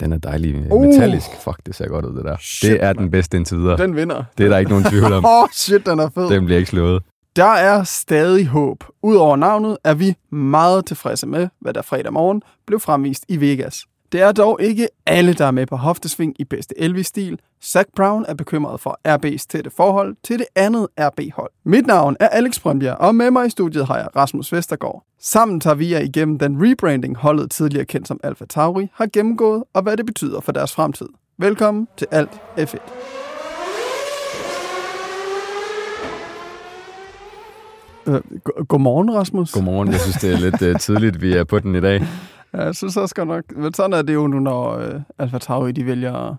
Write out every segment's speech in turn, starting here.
Den er dejlig Uh. metallisk. Fuck, det ser godt ud, det der. Shit, det er mand. den bedste indtil videre. Den vinder. Det er der ikke nogen tvivl om. Åh, oh, shit, den er fed. Den bliver ikke slået. Der er stadig håb. Udover navnet er vi meget tilfredse med, hvad der fredag morgen blev fremvist i Vegas. Det er dog ikke alle, der er med på hoftesving i bedste Elvis-stil. Zach Brown er bekymret for RB's tætte forhold til det andet RB-hold. Mit navn er Alex Brøndbjerg, og med mig i studiet har jeg Rasmus Vestergaard. Sammen tager vi jer igennem den rebranding, holdet tidligere kendt som Alpha Tauri, har gennemgået, og hvad det betyder for deres fremtid. Velkommen til Alt F1. Øh, Godmorgen, Rasmus. Godmorgen. Jeg synes, det er lidt uh, tidligt, vi er på den i dag. Ja, jeg synes også godt nok. Men sådan er det jo nu, når øh, Alfa Tauri, de vælger...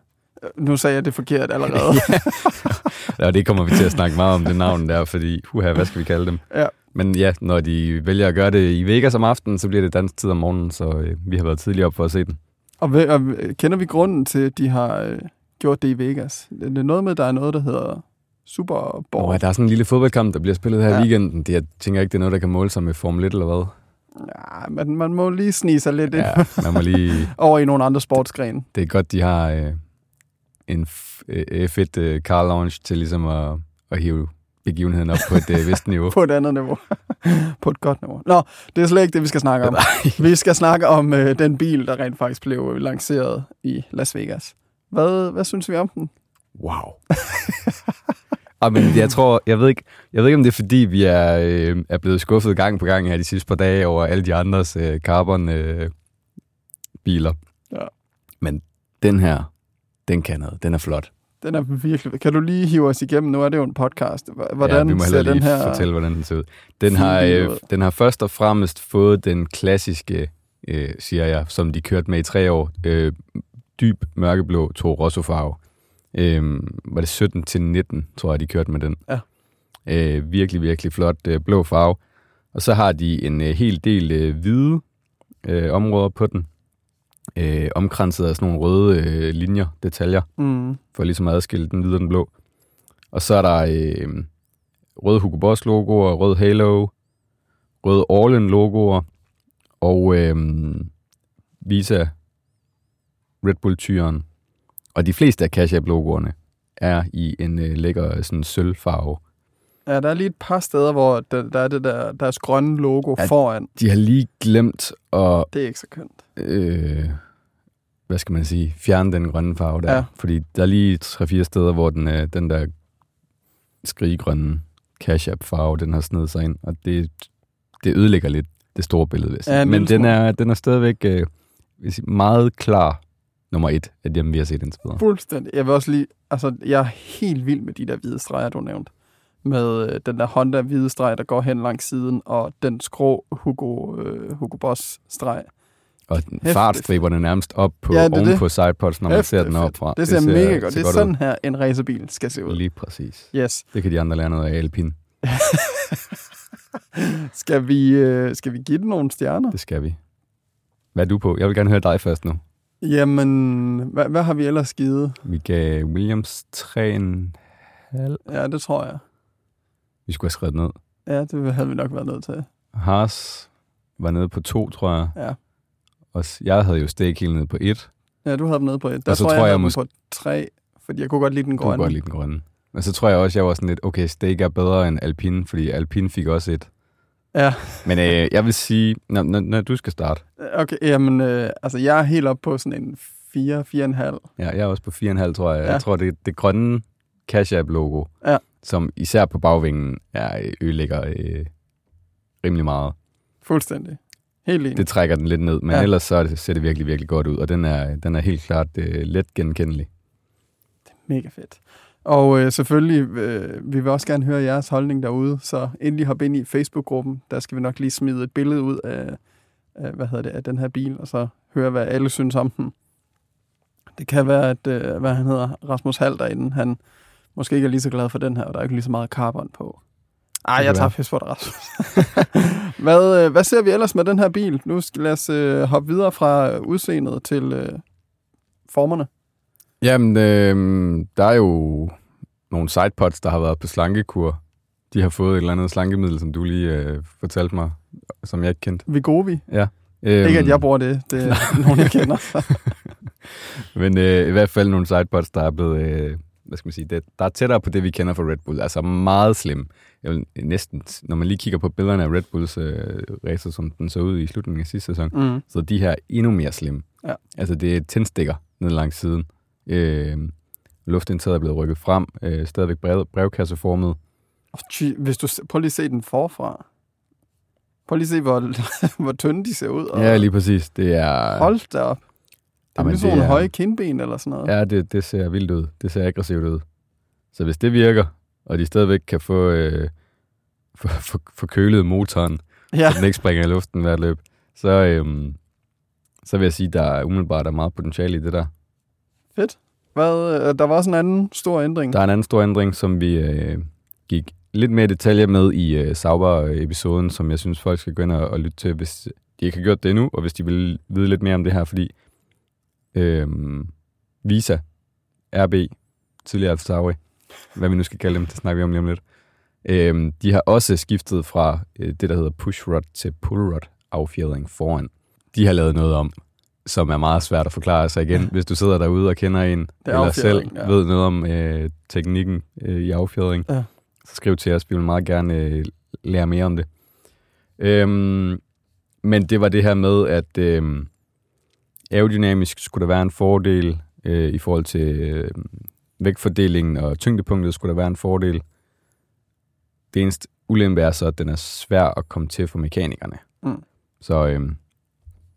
Nu sagde jeg det forkert allerede. Ja, det kommer vi til at snakke meget om, det navn der, fordi, huha, hvad skal vi kalde dem? Ja. Men ja, når de vælger at gøre det i Vegas om aftenen, så bliver det dansk tid om morgenen, så øh, vi har været tidligere op for at se den. og, ved, og kender vi grunden til, at de har øh, gjort det i Vegas? Det er noget med, der er noget, der hedder Super Bowl. Og der er sådan en lille fodboldkamp, der bliver spillet her Ja. i weekenden. Det, jeg tænker ikke, det er noget, der kan måle sig med Formel 1 eller hvad. Ja, men man må lige snige sig lidt ja. Man må lige... over i nogle andre sportsgrene. Det er godt, de har øh, en f- øh, F1 øh, car launch til ligesom at, at hive begivenheden op på et øh, vist niveau. På et andet niveau. på et godt niveau. Nå, det er slet ikke det, vi skal snakke om. vi skal snakke om øh, den bil, der rent faktisk blev lanceret i Las Vegas. Hvad, hvad synes vi om den? Wow. Ah, men jeg tror, jeg ved ikke, jeg ved ikke, om det er fordi, vi er, øh, er blevet skuffet gang på gang her de sidste par dage over alle de andres øh, carbon øh, biler. Ja. Men den her, den kan noget. Den er flot. Den er virkelig... Kan du lige hive os igennem? Nu er det jo en podcast. Hvordan ja, vi må ser den her... fortælle, hvordan den ser ud. Den har, øh, den har først og fremmest fået den klassiske, øh, siger jeg, som de kørte med i tre år, øh, dyb mørkeblå Toro Rosso farve. Øh, var det 17 til 19, tror jeg, de kørte med den. Ja. Øh, virkelig, virkelig flot øh, blå farve. Og så har de en øh, hel del øh, hvide øh, områder på den. Øh, omkranset af sådan nogle røde øh, linjer, detaljer Mm. for ligesom at adskille den hvide og den blå. Og så er der øh, røde Hugo Boss logoer, rød Halo, røde Orlen logoer og øh, Visa Red Bull tyren. Og de fleste af Cash logoerne er i en øh, lækker sådan sølvfarve. Ja, der er lige et par steder, hvor der, der er det der deres grønne logo Ja. foran. De har lige glemt at, Det er ikke så kønt. øh, hvad skal man sige, fjerne den grønne farve der. Ja. Fordi der er lige tre-fire steder, hvor den, øh, den der skrigegrønne Cash farve, den har snedet sig ind, og det, det ødelægger lidt det store billede, sige. Ja, en Men den er, den er stadigvæk øh, meget klar nummer et af dem, vi har set indtil videre. Fuldstændig. Jeg vil også lige... Altså, jeg er helt vild med de der hvide streger, du nævnte. Med øh, den der Honda hvide streg, der går hen langs siden, og den skrå Hugo, øh, Hugo Boss streg. Og fartstriberne nærmest op på, Ja, det oven det. på sidepods, når man Hæft, ser den op fra. Det ser, det ser mega godt. ser Det er sådan ud. her, en racerbil skal se ud. Lige præcis. Yes. Det kan de andre lære noget af alpin. Skal vi, øh, skal vi give den nogle stjerner? Det skal vi. Hvad er du på? Jeg vil gerne høre dig først nu. Jamen, hvad, hvad har vi ellers givet? Vi gav Williams 3,5. Ja, det tror jeg. Vi skulle have skrevet ned. Ja, det havde vi nok været nødt til. Haas var nede på 2, tror jeg. Ja. Og jeg havde jo Stake helt nede på 1. Ja, du havde dem nede på et. Der Og så tror jeg, jeg, jeg måske- på tre, fordi jeg kunne godt lide den Du kunne grønne. godt lide den grønne. Og så tror jeg også, jeg var sådan lidt, okay, Stake er bedre end Alpine, fordi Alpine fik også et. Ja, Men øh, jeg vil sige, når, når, når du skal starte. okay, jamen, øh, altså jeg er helt op på sådan en 4, 4,5. Ja, jeg er også på 4,5, tror jeg. Ja. Jeg tror, det er det grønne Cash App logo, Ja. som især på bagvingen er øh, ødelægger øh, rimelig meget. Fuldstændig. Helt enig. Det trækker den lidt ned, men Ja. ellers så er det, ser det virkelig, virkelig godt ud, og den er, den er helt klart øh, let genkendelig. Mega fedt. Og øh, selvfølgelig, øh, vi vil også gerne høre jeres holdning derude, så endelig hop ind i Facebook-gruppen. Der skal vi nok lige smide et billede ud af, af, hvad hedder det, af den her bil, og så høre, hvad alle synes om den. Det kan være, at øh, hvad han hedder, Rasmus Hall derinde, han måske ikke er lige så glad for den her, og der er ikke lige så meget carbon på. Ej, jeg tager pis for dig, Rasmus. hvad, øh, hvad ser vi ellers med den her bil? Nu skal lad os øh, hoppe videre fra udseendet til øh, formerne. Jamen, øh, der er jo nogle sidepods, der har været på slankekur. De har fået et eller andet slankemiddel, som du lige øh, fortalte mig, som jeg ikke kendte. Vigovi. Øhm, Ikke, at jeg bruger det. Det er nogen, jeg kender. Men øh, i hvert fald nogle sidepods, der er blevet, øh, hvad skal man sige, det, der er tættere på det, vi kender fra Red Bull. Altså meget slim. Jeg vil næsten, når man lige kigger på billederne af Red Bulls øh, racer, som den så ud i slutningen af sidste sæson, Mm. så de her endnu mere slim. Ja. Altså det er tændstikker ned langs siden. Øh, luftindtaget er blevet rykket frem, øh, stadigvæk brev, brevkasseformet. Hvis du, prøv lige at se den forfra. Prøv lige at se, hvor, hvor tynde de ser ud. Og Ja, lige præcis. Det er, Hold da op. Det er Jamen, det nogle er- høje kindben eller sådan noget. ja, det, det ser vildt ud. Det ser aggressivt ud. Så hvis det virker, og de stadigvæk kan få, øh, få, få, få kølet motoren, Ja. så den ikke springer i luften hvert løb, så, øhm, så vil jeg sige, at der er umiddelbart er meget potentiale i det der. Fedt. Hvad, øh, der var også en anden stor ændring. Der er en anden stor ændring, som vi øh, gik lidt mere detaljer med i øh, Sauber-episoden, som jeg synes, folk skal gå ind og, og lytte til, hvis de ikke har gjort det endnu, og hvis de vil vide lidt mere om det her, fordi øh, Visa, RB, tidligere Alfa Tauri, hvad vi nu skal kalde dem, det snakker vi om lige om lidt, øh, de har også skiftet fra øh, det, der hedder push rod til pull rod affjedring foran. De har lavet noget om, som er meget svært at forklare sig igen, hvis du sidder derude og kender en, er eller selv ja. ved noget om øh, teknikken øh, i affjedring, Ja. så skriv til os. Vi vil meget gerne øh, lære mere om det. Øhm, men det var det her med, at øh, aerodynamisk skulle der være en fordel øh, i forhold til øh, vægtfordelingen og tyngdepunktet skulle der være en fordel. Det eneste ulempe er så, at den er svær at komme til for mekanikerne. Mm. Så, øh,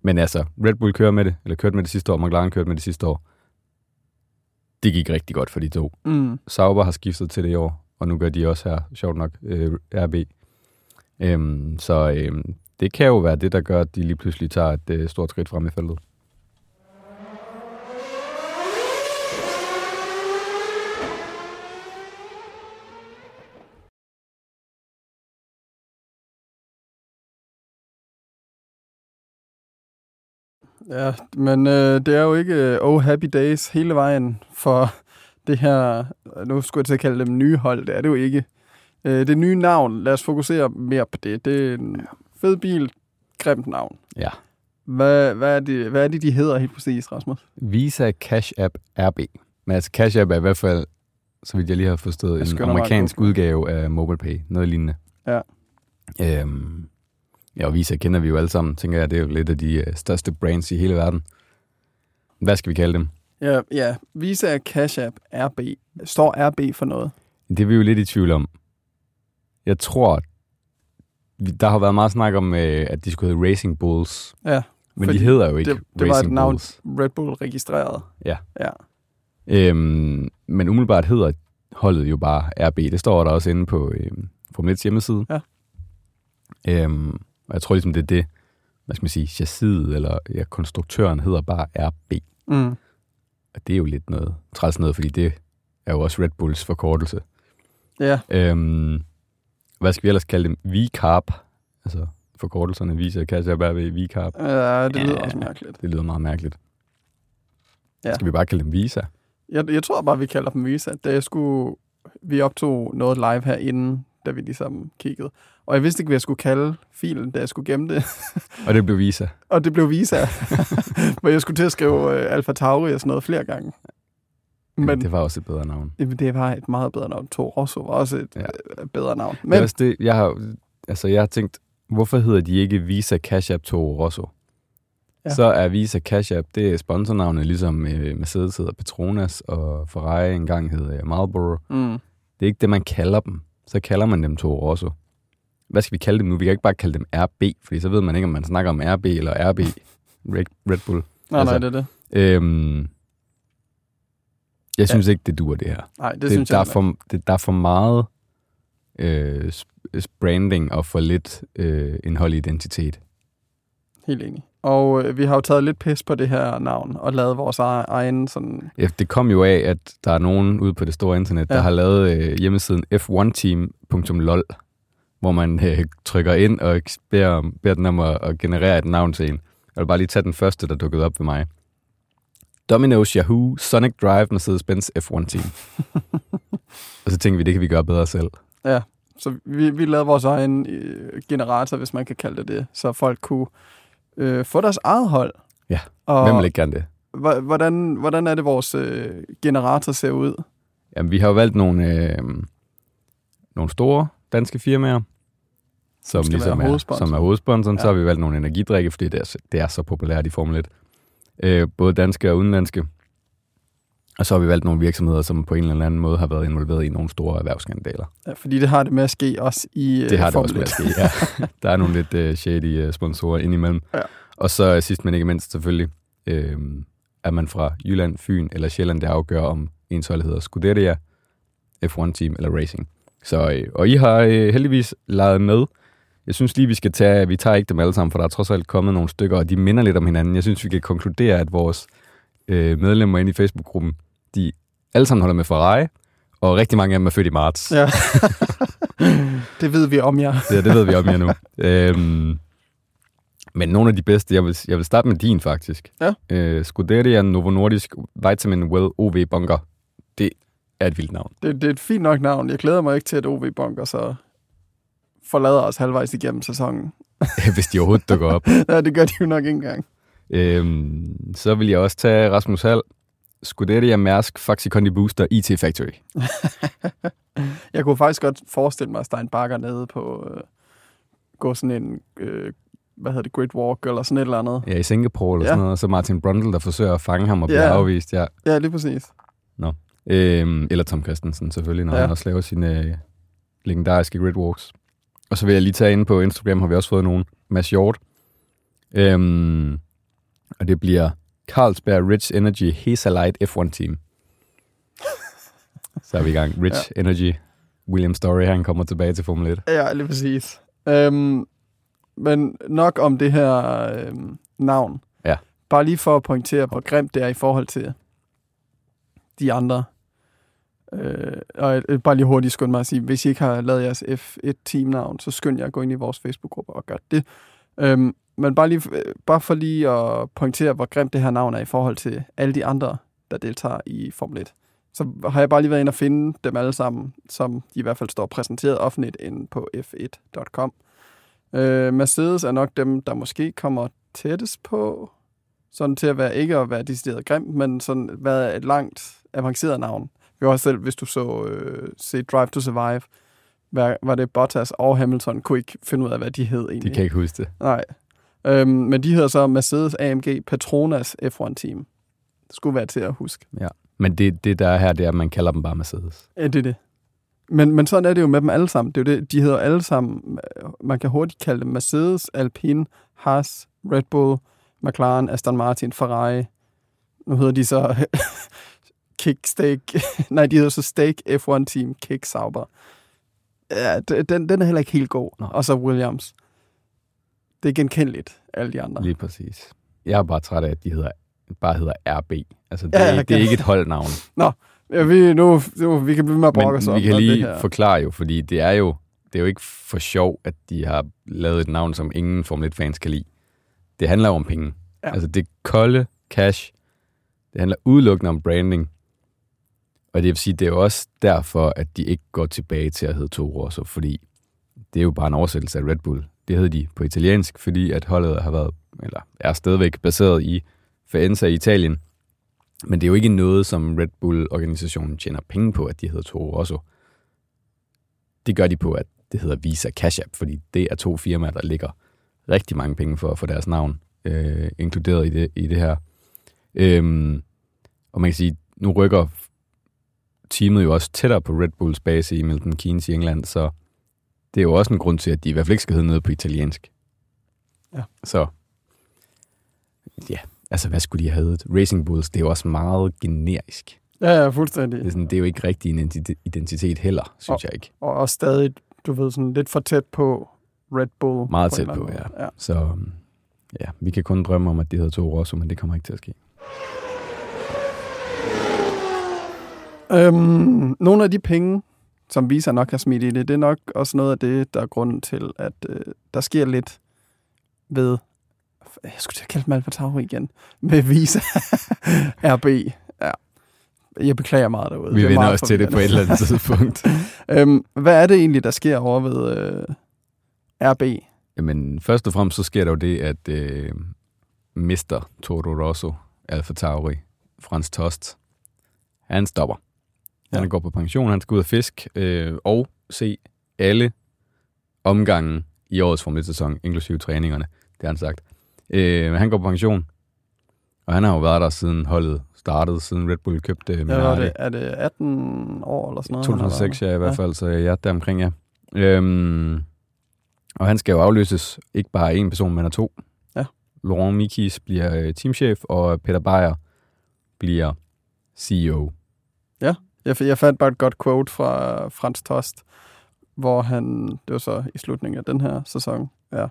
men altså, Red Bull kører med det, eller kørte med det sidste år, McLaren kørte med det sidste år. Det gik rigtig godt for de to. Mm. Sauber har skiftet til det i år, og nu gør de også her, sjovt nok, øh, RB. Øhm, så øhm, det kan jo være det, der gør, at de lige pludselig tager et øh, stort skridt frem i feltet. Ja, men øh, det er jo ikke øh, oh happy days hele vejen for det her, nu skulle jeg til at kalde dem nye hold, det er det jo ikke. Øh, det nye navn, lad os fokusere mere på det. Det er en fed bil, grimt navn. Ja. Hvad, hvad, er det, hvad er det, de hedder helt præcis, Rasmus? Visa Cash App RB. Men altså Cash App er i hvert fald, så vidt jeg lige har forstået, en amerikansk udgave af MobilePay. Noget lignende. Ja. Øhm, ja, og Visa kender vi jo alle sammen, tænker jeg. Det er jo lidt af de øh, største brands i hele verden. Hvad skal vi kalde dem? Ja, ja. Visa Cash App RB. Står RB for noget? Det er vi jo lidt i tvivl om. Jeg tror, der har været meget snak om, øh, at de skulle hedde Racing Bulls. Ja, Men de hedder jo ikke det, det var et Racing navn, Bulls. Red Bull registreret. Ja. Ja. Øhm, men umiddelbart hedder holdet jo bare RB. Det står der også inde på øhm, Formel 1's hjemmeside. Ja. Øhm, og jeg tror ligesom, det er det, hvad skal man sige, chassiset, eller ja, konstruktøren hedder bare RB. Mm. Og det er jo lidt noget træls noget, fordi det er jo også Red Bulls forkortelse. Ja, Øhm, hvad skal vi ellers kalde dem? V-Carb. Altså forkortelserne viser, kan jeg bare ved V-Carb. ja det lyder Ja. også mærkeligt. Det lyder meget mærkeligt. Ja. Skal vi bare kalde dem Visa? Jeg, jeg tror bare, vi kalder dem Visa. Da jeg skulle, vi optog noget live herinde, da vi ligesom kiggede. Og jeg vidste ikke, hvad jeg skulle kalde filen, da jeg skulle gemme det. Og det blev Visa. Og det blev Visa. Hvor jeg skulle til at skrive uh, Alfa Tauri og sådan noget flere gange. Men Men det var også et bedre navn. det, det var et meget bedre navn. Toro Rosso var også et Ja. ja. bedre navn. Men, det Men er også det, jeg har, altså jeg har tænkt, hvorfor hedder de ikke Visa Cash App Toro Rosso? Ja. Så er Visa Cash App, det er sponsornavnet, ligesom øh, Mercedes hedder Petronas, og Ferrari engang hedder Marlboro. mm, Det er ikke det, man kalder dem. Så kalder man dem Toro Rosso. Hvad skal vi kalde dem nu? Vi kan ikke bare kalde dem RB, fordi så ved man ikke, om man snakker om RB eller RB Red, Red Bull. nej, Altså, nej, det er det. Øhm, jeg synes ja. ikke, det dur det her. Nej, det, Det, synes der, jeg er for, det, der er for meget øh, branding og for lidt øh, indhold i identitet. Helt enig. Og øh, vi har jo taget lidt pis på det her navn, og lavet vores egen, egen sådan... Ja, Det kom jo af, at der er nogen ude på det store internet. Ja. der har lavet øh, hjemmesiden f1team.lol, hvor man øh, trykker ind og beder, beder den om at, at generere et navn til en. Jeg vil bare lige tage den første, der dukkede op ved mig. Domino's Yahoo Sonic Drive Mercedes-Benz F1 Team. og så tænkte vi, det kan vi gøre bedre selv. Ja, så vi, vi lavede vores egen øh, generator, hvis man kan kalde det det, så folk kunne øh, få deres eget hold. Ja, og, Hvem vil ikke gerne det? Hvordan, hvordan er det, vores øh, generator ser ud? Jamen, vi har jo valgt nogle, øh, nogle store danske firmaer, som, skal ligesom er, som er hovedsponsoren. Ja. Så har vi valgt nogle energidrikke, fordi det er, så- det er så populært i Formel 1. Øh, både danske og udenlandske. Og så har vi valgt nogle virksomheder, som på en eller anden måde har været involveret i nogle store erhvervsskandaler. Ja, fordi det har det med at ske også i Det øh, har det Formel også med 1. at ske, ja. Der er nogle lidt uh, shady uh, sponsorer indimellem. Ja. Og så øh, sidst men ikke mindst selvfølgelig, øh, er man fra Jylland, Fyn eller Sjælland, det afgør om ens hold hedder Scuderia, F1 Team eller Racing. Så, øh, og I har øh, heldigvis leget med. Jeg synes lige, vi skal tage, vi tager ikke dem alle sammen, for der er trods alt kommet nogle stykker, og de minder lidt om hinanden. Jeg synes, vi kan konkludere, at vores øh, medlemmer inde i Facebook-gruppen, de alle sammen holder med Ferrari, og rigtig mange af dem er født i marts. Ja. det ved vi om jer. Ja, det ved vi om jer nu. Øhm, men nogle af de bedste, jeg vil, jeg vil starte med din faktisk. Ja. Øh, Scuderia Novo Nordisk Vitamin Well OV Bunker. Det er et vildt navn. Det, det er et fint nok navn. Jeg glæder mig ikke til, at OV Bunker så forlader os halvvejs igennem sæsonen. Hvis de overhovedet dukker op. ja, det gør de jo nok ikke engang. øhm, så vil jeg også tage Rasmus Hall. Scuderia Mærsk Faxi Kondi Booster IT Factory. Jeg kunne faktisk godt forestille mig, at Stein Bakker nede på øh, gå sådan en, øh, hvad hedder det, Great Walk eller sådan et eller andet. Ja, i Singapore eller Ja. sådan noget. Og så Martin Brundle, der forsøger at fange ham og bliver Ja. afvist. Ja. Ja, lige præcis. Øhm, eller Tom Christensen selvfølgelig, når Ja. han også laver sine øh, legendariske grid walks. Og så vil jeg lige tage ind på Instagram, har vi også fået nogen. Mads Hjort. Øhm, og det bliver Carlsberg Rich Energy Hesalite F1 Team. så er vi i gang. Rich ja. Energy. William Story, han kommer tilbage til Formel 1. Ja, lige præcis. Øhm, men nok om det her øhm, navn. Ja. Bare lige for at pointere, hvor grimt det er i forhold til de andre. Øh, og jeg bare lige hurtigt skynde mig at sige, hvis I ikke har lavet jeres F1-teamnavn, så skynd jer at gå ind i vores Facebook-gruppe og gør det. Øhm, men bare, lige, øh, bare for lige at pointere, hvor grimt det her navn er i forhold til alle de andre, der deltager i Formel 1. Så har jeg bare lige været inde og finde dem alle sammen, som de i hvert fald står præsenteret offentligt inde på f1.com. Øh, Mercedes er nok dem, der måske kommer tættest på, sådan til at være ikke at være decideret grim, men sådan være et langt avanceret navn. Vi også selv, hvis du så øh, se Drive to Survive, var, var det Bottas og Hamilton, kunne ikke finde ud af, hvad de hed egentlig. De kan ikke huske det. Nej. Øhm, men de hedder så Mercedes AMG Petronas F1 Team. Det skulle være til at huske. Men det, det der er her, det er, at man kalder dem bare Mercedes. Ja, det er det. Men, men sådan er det jo med dem alle sammen. Det er jo det, de hedder alle sammen, man kan hurtigt kalde dem Mercedes, Alpine, Haas, Red Bull, McLaren, Aston Martin, Ferrari. Nu hedder de så Kick Stake. Nej, de hedder så Stake F1 Team Kick Sauber. Ja, den, den er heller ikke helt god. Nå. Og så Williams. Det er genkendeligt, alle de andre. Lige præcis. Jeg er bare træt af, at de hedder, bare hedder RB. Altså, det, Ja, jeg det er ikke et holdnavn. Ja, vi, nu, nu, vi kan blive med at brokke os vi kan lige forklare jo, fordi det er jo, det er jo ikke for sjov, at de har lavet et navn, som ingen Formel 1-fans kan lide. Det handler jo om penge. Ja. Altså det er kolde cash. Det handler udelukkende om branding. Og det vil sige, det er jo også derfor, at de ikke går tilbage til at hedde Toro Rosso, fordi det er jo bare en oversættelse af Red Bull. Det hed de på italiensk, fordi at holdet har været, eller er stadigvæk baseret i Faenza i Italien. Men det er jo ikke noget, som Red Bull-organisationen tjener penge på, at de hedder Toro Rosso. Det gør de på, at det hedder Visa Cash App, fordi det er to firmaer, der ligger rigtig mange penge for at få deres navn øh, inkluderet i det, i det her. Øhm, og man kan sige, nu rykker teamet jo også tættere på Red Bulls base i Milton Keynes i England, så det er jo også en grund til, at de i hvert fald ikke skal hedde noget på italiensk. Ja. Så, ja, altså hvad skulle de have heddet? Racing Bulls, det er jo også meget generisk. Ja, ja, fuldstændig. Det er, sådan, det er jo ikke rigtig en identi- identitet heller, synes jeg ikke. Og også stadig, du ved, sådan lidt for tæt på Red Bull. Meget en tæt på, måde. ja. Så ja, vi kan kun drømme om, at det hedder Toro Rosso, men det kommer ikke til at ske. Øhm, nogle af de penge, som Visa nok har smidt i det, det er nok også noget af det, der er grunden til, at øh, der sker lidt ved, jeg skulle til at kalde dem Alfa igen, med Visa RB. Ja. Jeg beklager meget derude. Vi er vender også til det på et eller andet tidspunkt. øhm, hvad er det egentlig, der sker over ved øh, RB? Jamen, først og fremmest så sker der jo det, at øh, Mr. Toro Rosso, Alfa Tauri, Frans Tost, han stopper. Han Ja. går på pension, han skal ud og fisk øh, og se alle omgangen i årets Formel 1-sæson, inklusive træningerne, det har han sagt. Øh, men han går på pension, og han har jo været der siden holdet startede, siden Red Bull købte Ja, Minardi. var det, er det 18 år eller sådan noget? han har været 2006, der? ja, i hvert fald, så ja, der omkring, ja. Øhm, og han skal jo afløses, ikke bare af en person, men af to. Ja. Laurent Mikis bliver øh, teamchef, og Peter Beyer bliver CEO. Jeg, jeg fandt bare et godt quote fra Frans Tost, hvor han, det var så i slutningen af den her sæson, ja,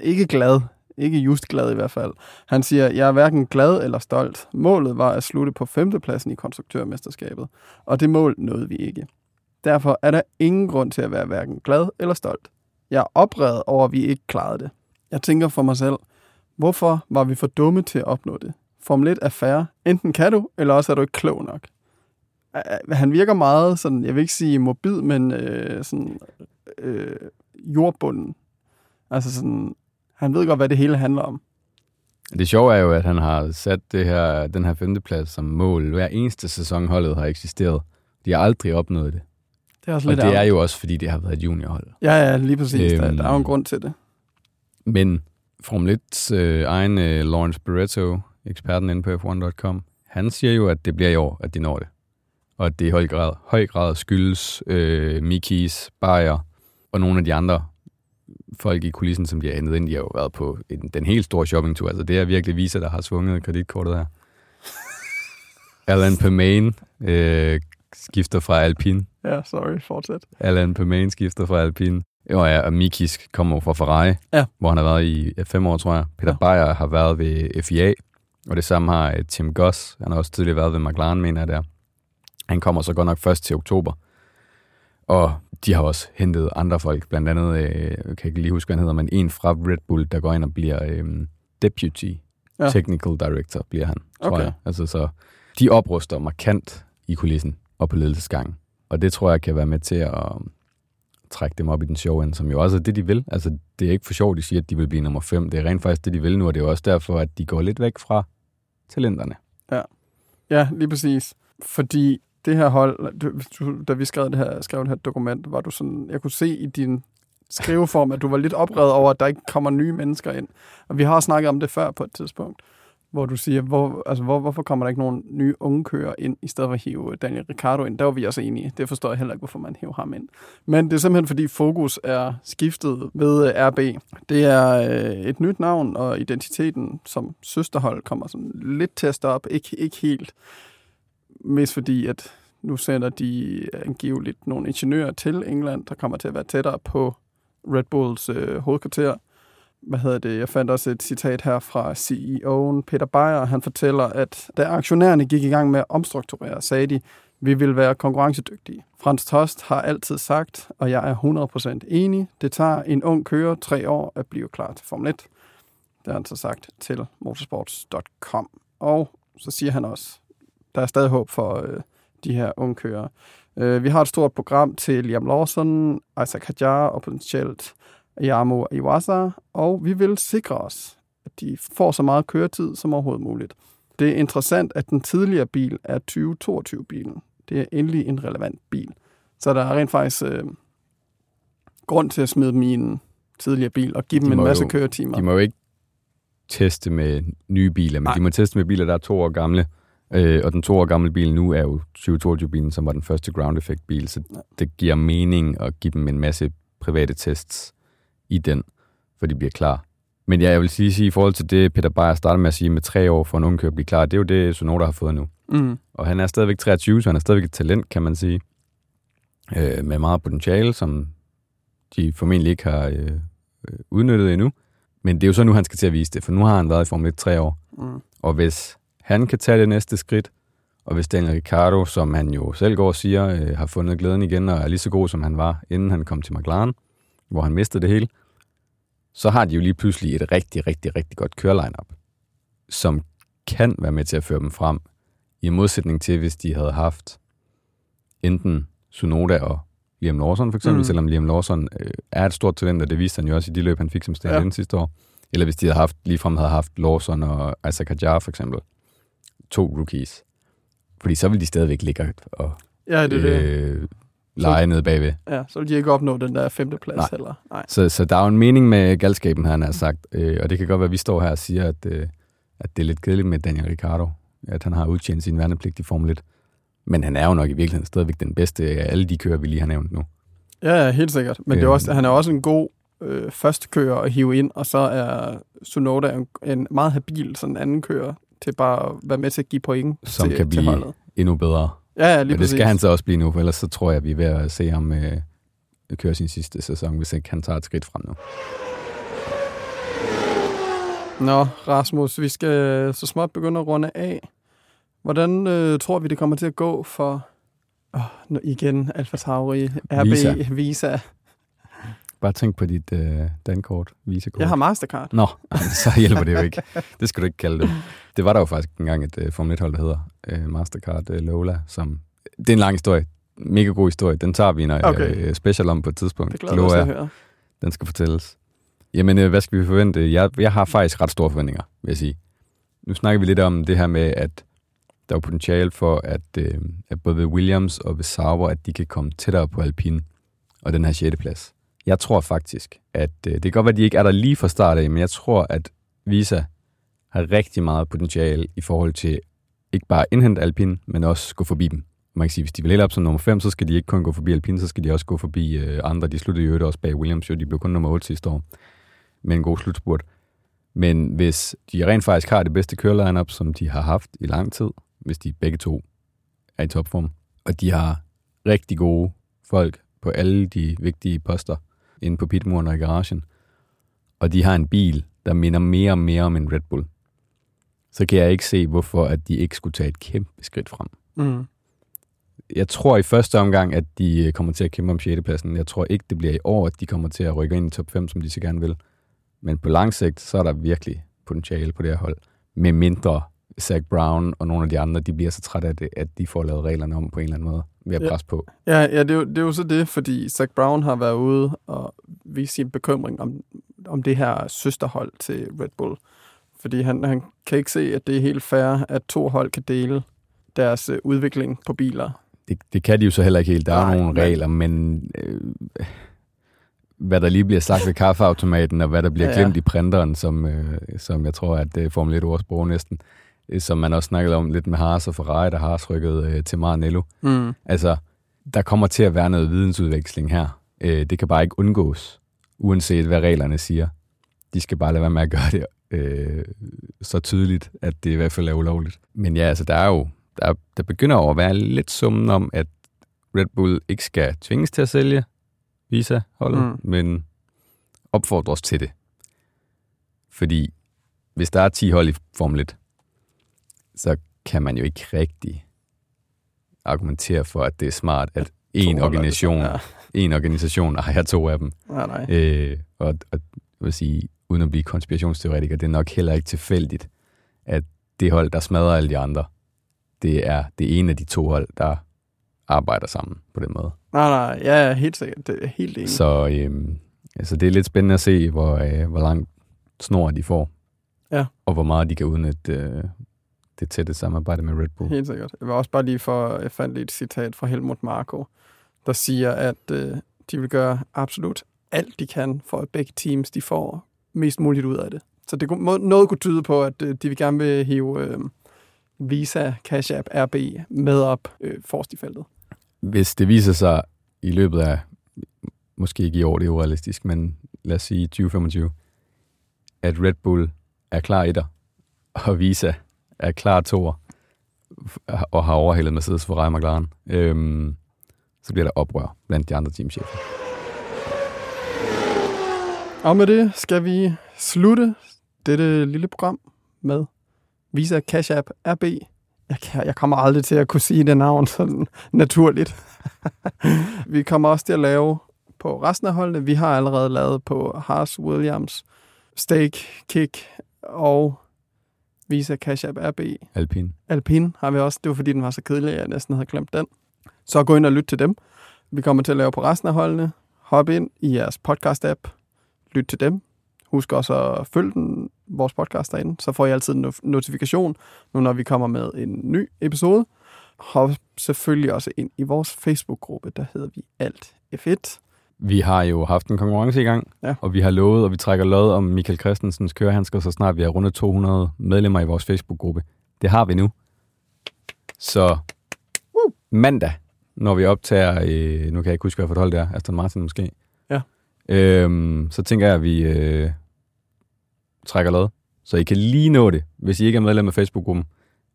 ikke glad, ikke just glad i hvert fald. Han siger, jeg er hverken glad eller stolt. Målet var at slutte på femtepladsen i konstruktørmesterskabet, og det mål nåede vi ikke. Derfor er der ingen grund til at være hverken glad eller stolt. Jeg er oprevet over, at vi ikke klarede det. Jeg tænker for mig selv, hvorfor var vi for dumme til at opnå det? Formel 1 er færre. Enten kan du, eller også er du ikke klog nok. Øh, Han virker meget sådan, jeg vil ikke sige mobil, men øh, sådan øh, jordbunden. Altså sådan, han ved godt, hvad det hele handler om. Det sjove er jo, at han har sat det her, den her femteplads som mål. Hver eneste sæson holdet har eksisteret. De har aldrig opnået det. Det er også Og lidt det er jo også, fordi det har været et juniorhold. Ja, ja, lige præcis. Øhm, der, Øhm. der er jo en grund til det. Men Formel 1's øh, egen øh, Lawrence Barretto, eksperten inde på F1.com, han siger jo, at det bliver i år, at de når det. Og at det i høj grad, høj grad skyldes øh, Mikis, Bayer og nogle af de andre folk i kulissen, som de har hentet ind. De har jo været på en, den helt store shoppingtur. Altså det er virkelig viser, der har svunget kreditkortet her. Alan Permain øh, skifter fra Alpine. Ja, sorry, fortsæt. Alan Permain skifter fra Alpine. Jo, ja, og Mikis kommer jo fra Ferrari, Ja. hvor han har været i fem år, tror jeg. Peter Ja. Beyer har været ved FIA, og det samme har øh, Tim Goss. Han har også tidligere været ved McLaren, mener jeg der. Han kommer så godt nok først til oktober. Og de har også hentet andre folk, blandt andet, øh, jeg kan ikke lige huske, hvad han hedder, men en fra Red Bull, der går ind og bliver øh, deputy Ja. ja. technical director, bliver han, tror Okay. jeg. Altså så, de opruster markant i kulissen og på ledelsesgangen. Og det tror jeg kan være med til at um, trække dem op i den show end, som jo også er det, de vil. Altså, det er ikke for sjovt, de siger, at de vil blive nummer 5. Det er rent faktisk det, de vil nu, og det er jo også derfor, at de går lidt væk fra talenterne. Ja, lige præcis. Fordi det her hold, du, da vi skrev det, her, skrev det her dokument, var du sådan, jeg kunne se i din skriveform, at du var lidt oprevet over, at der ikke kommer nye mennesker ind. Og vi har snakket om det før på et tidspunkt, hvor du siger, hvor, altså, hvor, hvorfor kommer der ikke nogen nye unge kører ind, i stedet for at hive Daniel Ricardo ind? Der var vi også enige. Det forstår jeg heller ikke, hvorfor man hiver ham ind. Men det er simpelthen, fordi fokus er skiftet ved øh, RB. Det er øh, et nyt navn, og identiteten som søsterhold kommer sådan lidt til at stoppe. Ikke, ikke helt. Mest fordi, at nu sender de angiveligt nogle ingeniører til England, der kommer til at være tættere på Red Bulls øh, hovedkvarter. Hvad hedder det? Jeg fandt også et citat her fra CEO'en Peter Beyer. Han fortæller, at da aktionærerne gik i gang med at omstrukturere, sagde de, vi vil være konkurrencedygtige. Frans Tost har altid sagt, og jeg er 100% enig, det tager en ung kører tre år at blive klar til Formel 1. Det har han så sagt til motorsports.com. Og så siger han også, der er stadig håb for øh, de her unge kører. Øh, vi har et stort program til Liam Lawson, Isaac Hadjar og potentielt Yamo Iwasa, og vi vil sikre os, at de får så meget køretid som overhovedet muligt. Det er interessant, at den tidligere bil er 2022-bilen. Det er endelig en relevant bil. Så der er rent faktisk øh, grund til at smide en tidligere bil og give De dem en masse jo- køretimer. De må jo ikke teste med nye biler, men. Nej. de må teste med biler, der er to år gamle. Øh, og den to år gamle bil nu er jo 2022-bilen, som var den første ground effect bil, så det giver mening at give dem en masse private tests i den, for de bliver klar. Men ja, jeg vil sige, sige i forhold til det, Peter Beyer startede med at sige, med tre år for en ung kører at blive klar, det er jo det, Sonoda har fået nu. Mm. Og han er stadigvæk 23, så han er stadigvæk et talent, kan man sige. Øh, med meget potentiale, som de formentlig ikke har øh, øh, udnyttet endnu. Men det er jo så nu, han skal til at vise det, for nu har han været i Formel 1 tre år. Mm. Og hvis han kan tage det næste skridt, og hvis Daniel Ricciardo, som han jo selv går og siger, øh, har fundet glæden igen og er lige så god, som han var, inden han kom til McLaren, hvor han mistede det hele, så har de jo lige pludselig et rigtig, rigtig, rigtig godt køreline-up, som kan være med til at føre dem frem, i modsætning til, hvis de havde haft enten Sunoda og Liam Lawson for eksempel, Mm. selvom Liam Lawson øh, er et stort talent, og det viste han jo også i de løb, han fik som stand Ja. sidste år. Eller hvis de havde haft, ligefrem havde haft Lawson og Isaac Hadjar for eksempel. To rookies. Fordi så vil de stadigvæk ligge og Ja, det det. øh, lege nede bagved. Ja, så vil de ikke opnå den der femteplads Nej. heller. Nej. Så, så der er jo en mening med galskaben, han har sagt. Øh, og det kan godt være, at vi står her og siger, at, øh, at det er lidt kedeligt med Daniel Ricciardo. At han har udtjent sin værnepligt i Formel 1. Men han er jo nok i virkeligheden stadigvæk den bedste af alle de kører, vi lige har nævnt nu. Ja, ja, helt sikkert. Men det er Øhm. også, han er også en god øh, første kører at hive ind, og så er Sunoda en, en meget habil sådan anden kører til bare at være med til at give point Som til, kan til blive holdet. endnu bedre. Ja, ja, lige Men det præcis. skal han så også blive nu, for ellers så tror jeg, at vi er ved at se ham øh, køre sin sidste sæson, hvis ikke han tager et skridt frem nu. Nå, Rasmus, vi skal så småt begynde at runde af. Hvordan øh, tror vi, det kommer til at gå for oh, igen Alfa Tauri, RB, Visa. Visa? Bare tænk på dit øh, dankort, visekort. Jeg har Mastercard. Nå, så hjælper det jo ikke. Det skal du ikke kalde det. Det var der jo faktisk engang et uh, Formel 1-hold, der hedder uh, Mastercard uh, Lola, som... Det er en lang historie. Mega god historie. Den tager vi, når Okay. uh, special om på et tidspunkt. Det glæder jeg høre. Den skal fortælles. Jamen, uh, hvad skal vi forvente? Jeg, jeg har faktisk ret store forventninger, vil jeg sige. Nu snakker vi lidt om det her med, at der er potentiale for, at, uh, at både ved Williams og ved Sauber, at de kan komme tættere på Alpine og den her 6. plads. Jeg tror faktisk, at øh, det kan godt være, at de ikke er der lige fra start af, men jeg tror, at Visa har rigtig meget potentiale i forhold til ikke bare indhente Alpine, men også gå forbi dem. Man kan sige, hvis de vil helt op som nummer 5, så skal de ikke kun gå forbi Alpine, så skal de også gå forbi øh, andre. De sluttede jo også bag Williams, jo. de blev kun nummer 8 sidste år, med en god slutspurt. Men hvis de rent faktisk har det bedste kørelineup, som de har haft i lang tid, hvis de begge to er i topform, og de har rigtig gode folk på alle de vigtige poster inde på pitmuren og i garagen, og de har en bil, der minder mere og mere om en Red Bull, så kan jeg ikke se, hvorfor at de ikke skulle tage et kæmpe skridt frem. Mm. Jeg tror i første omgang, at de øh, kommer til at kæmpe om 6. pladsen. Jeg tror ikke, det bliver i år, at de kommer til at rykke ind i top 5, som de så gerne vil. Men på lang sigt, så er der virkelig potentiale på det her hold. Med mindre Zach Brown og nogle af de andre, de bliver så trætte af det, at de får lavet reglerne om på en eller anden måde Ja. presse på. Ja, ja det, er jo, det er jo så det, fordi Zach Brown har været ude og vise sin bekymring om, om det her søsterhold til Red Bull. Fordi han, han kan ikke se, at det er helt fair, at to hold kan dele deres øh, udvikling på biler. Det, det kan de jo så heller ikke helt. Der er Nej, nogle regler, men øh, hvad der lige bliver sagt ved kaffeautomaten, og hvad der bliver Ja, ja, glemt i printeren, som, øh, som jeg tror, at øh, Formel 1 ordsprog næsten, øh, som man også snakkede om lidt med Haas og Ferrari, der har rykket øh, til Maranello. Mm. Altså, der kommer til at være noget vidensudveksling her. Øh, det kan bare ikke undgås, uanset hvad reglerne siger. De skal bare lade være med at gøre det øh, så tydeligt, at det i hvert fald er ulovligt. Men ja, altså, der er jo, der, der begynder jo at være lidt summen om, at Red Bull ikke skal tvinges til at sælge Visa-holdet, mm. men opfordres til det. Fordi hvis der er 10 hold i Formel 1, så kan man jo ikke rigtig argumentere for, at det er smart, at en organisation, altså. en organisation ejer to af dem. Ja, nej. Øh, og, og jeg vil sige, uden at blive konspirationsteoretiker, det er nok heller ikke tilfældigt, at det hold, der smadrer alle de andre, det er det ene af de to hold, der arbejder sammen på den måde. Nej, nej, ja, ja, helt sikkert. Det er helt enig. Så øhm, altså, det er lidt spændende at se, hvor, øh, hvor langt snor de får, Ja. og hvor meget de kan udnytte øh, det tætte samarbejde med Red Bull. Helt sikkert. Jeg vil også bare lige for, jeg fandt lige et citat fra Helmut Marko, der siger, at øh, de vil gøre absolut alt, de kan, for at begge teams de får mest muligt ud af det. Så det må- noget kunne tyde på, at øh, de vil gerne vil hive øh, Visa, Cash App, RB med op øh, forrest i feltet. Hvis det viser sig i løbet af, måske ikke i år, det er urealistisk, men lad os sige 2025, at Red Bull er klar etter, og Visa er klar toer, øh, og har overhældet Mercedes Ferrari og McLaren, øhm, så bliver der oprør blandt de andre teamchefer. Og med det skal vi slutte dette lille program med Visa, Cash App, RB. Jeg, kan, jeg kommer aldrig til at kunne sige det navn sådan naturligt. vi kommer også til at lave på resten af holdene. Vi har allerede lavet på Haas, Williams, Stake, Kick og Visa, Cash App, RB. Alpine. Alpine har vi også. Det var fordi, den var så kedelig, at jeg næsten havde glemt den. Så gå ind og lyt til dem. Vi kommer til at lave på resten af holdene. Hop ind i jeres podcast-app. Lyt til dem. Husk også at følge den, vores podcast derinde, så får I altid en no- notifikation, nu når vi kommer med en ny episode. Hop selvfølgelig også ind i vores Facebook-gruppe, der hedder vi Alt F1. Vi har jo haft en konkurrence i gang, Ja. og vi har lovet, og vi trækker lod om Michael Christensens kørehandsker, så snart vi har rundet 200 medlemmer i vores Facebook-gruppe. Det har vi nu. Så mandag, når vi optager, øh, nu kan jeg ikke huske, hvad for et hold det er, Aston Martin måske. Ja. Øhm, så tænker jeg, at vi øh, trækker lod, så I kan lige nå det, hvis I ikke er medlem af Facebook-gruppen.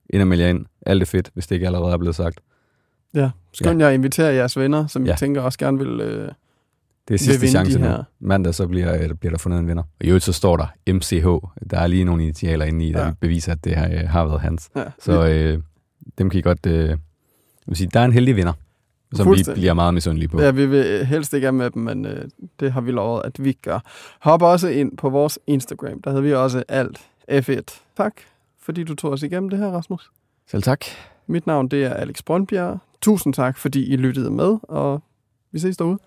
Ind og meld jer ind. Alt er fedt, hvis det ikke allerede er blevet sagt. Ja, skynd jer at invitere jeres venner, som ja. Ja. I tænker også gerne vil... Øh, Det er sidste chance nu. Mandag så bliver, øh, bliver der fundet en vinder. Og i øvrigt så står der MCH. Der er lige nogle initialer inde i, der Ja. beviser, at det har, øh, har været hans. ja, Så øh, dem kan I godt... Øh, vil sige, der er en heldig vinder, som vi bliver meget misundelige på. Ja, vi vil helst ikke af med dem, men øh, det har vi lovet, at vi gør. Hop også ind på vores Instagram. Der hedder vi også alt F1. Tak, fordi du tog os igennem det her, Rasmus. Selv tak. Mit navn det er Alex Brøndbjerg. Tusind tak, fordi I lyttede med, og vi ses derude.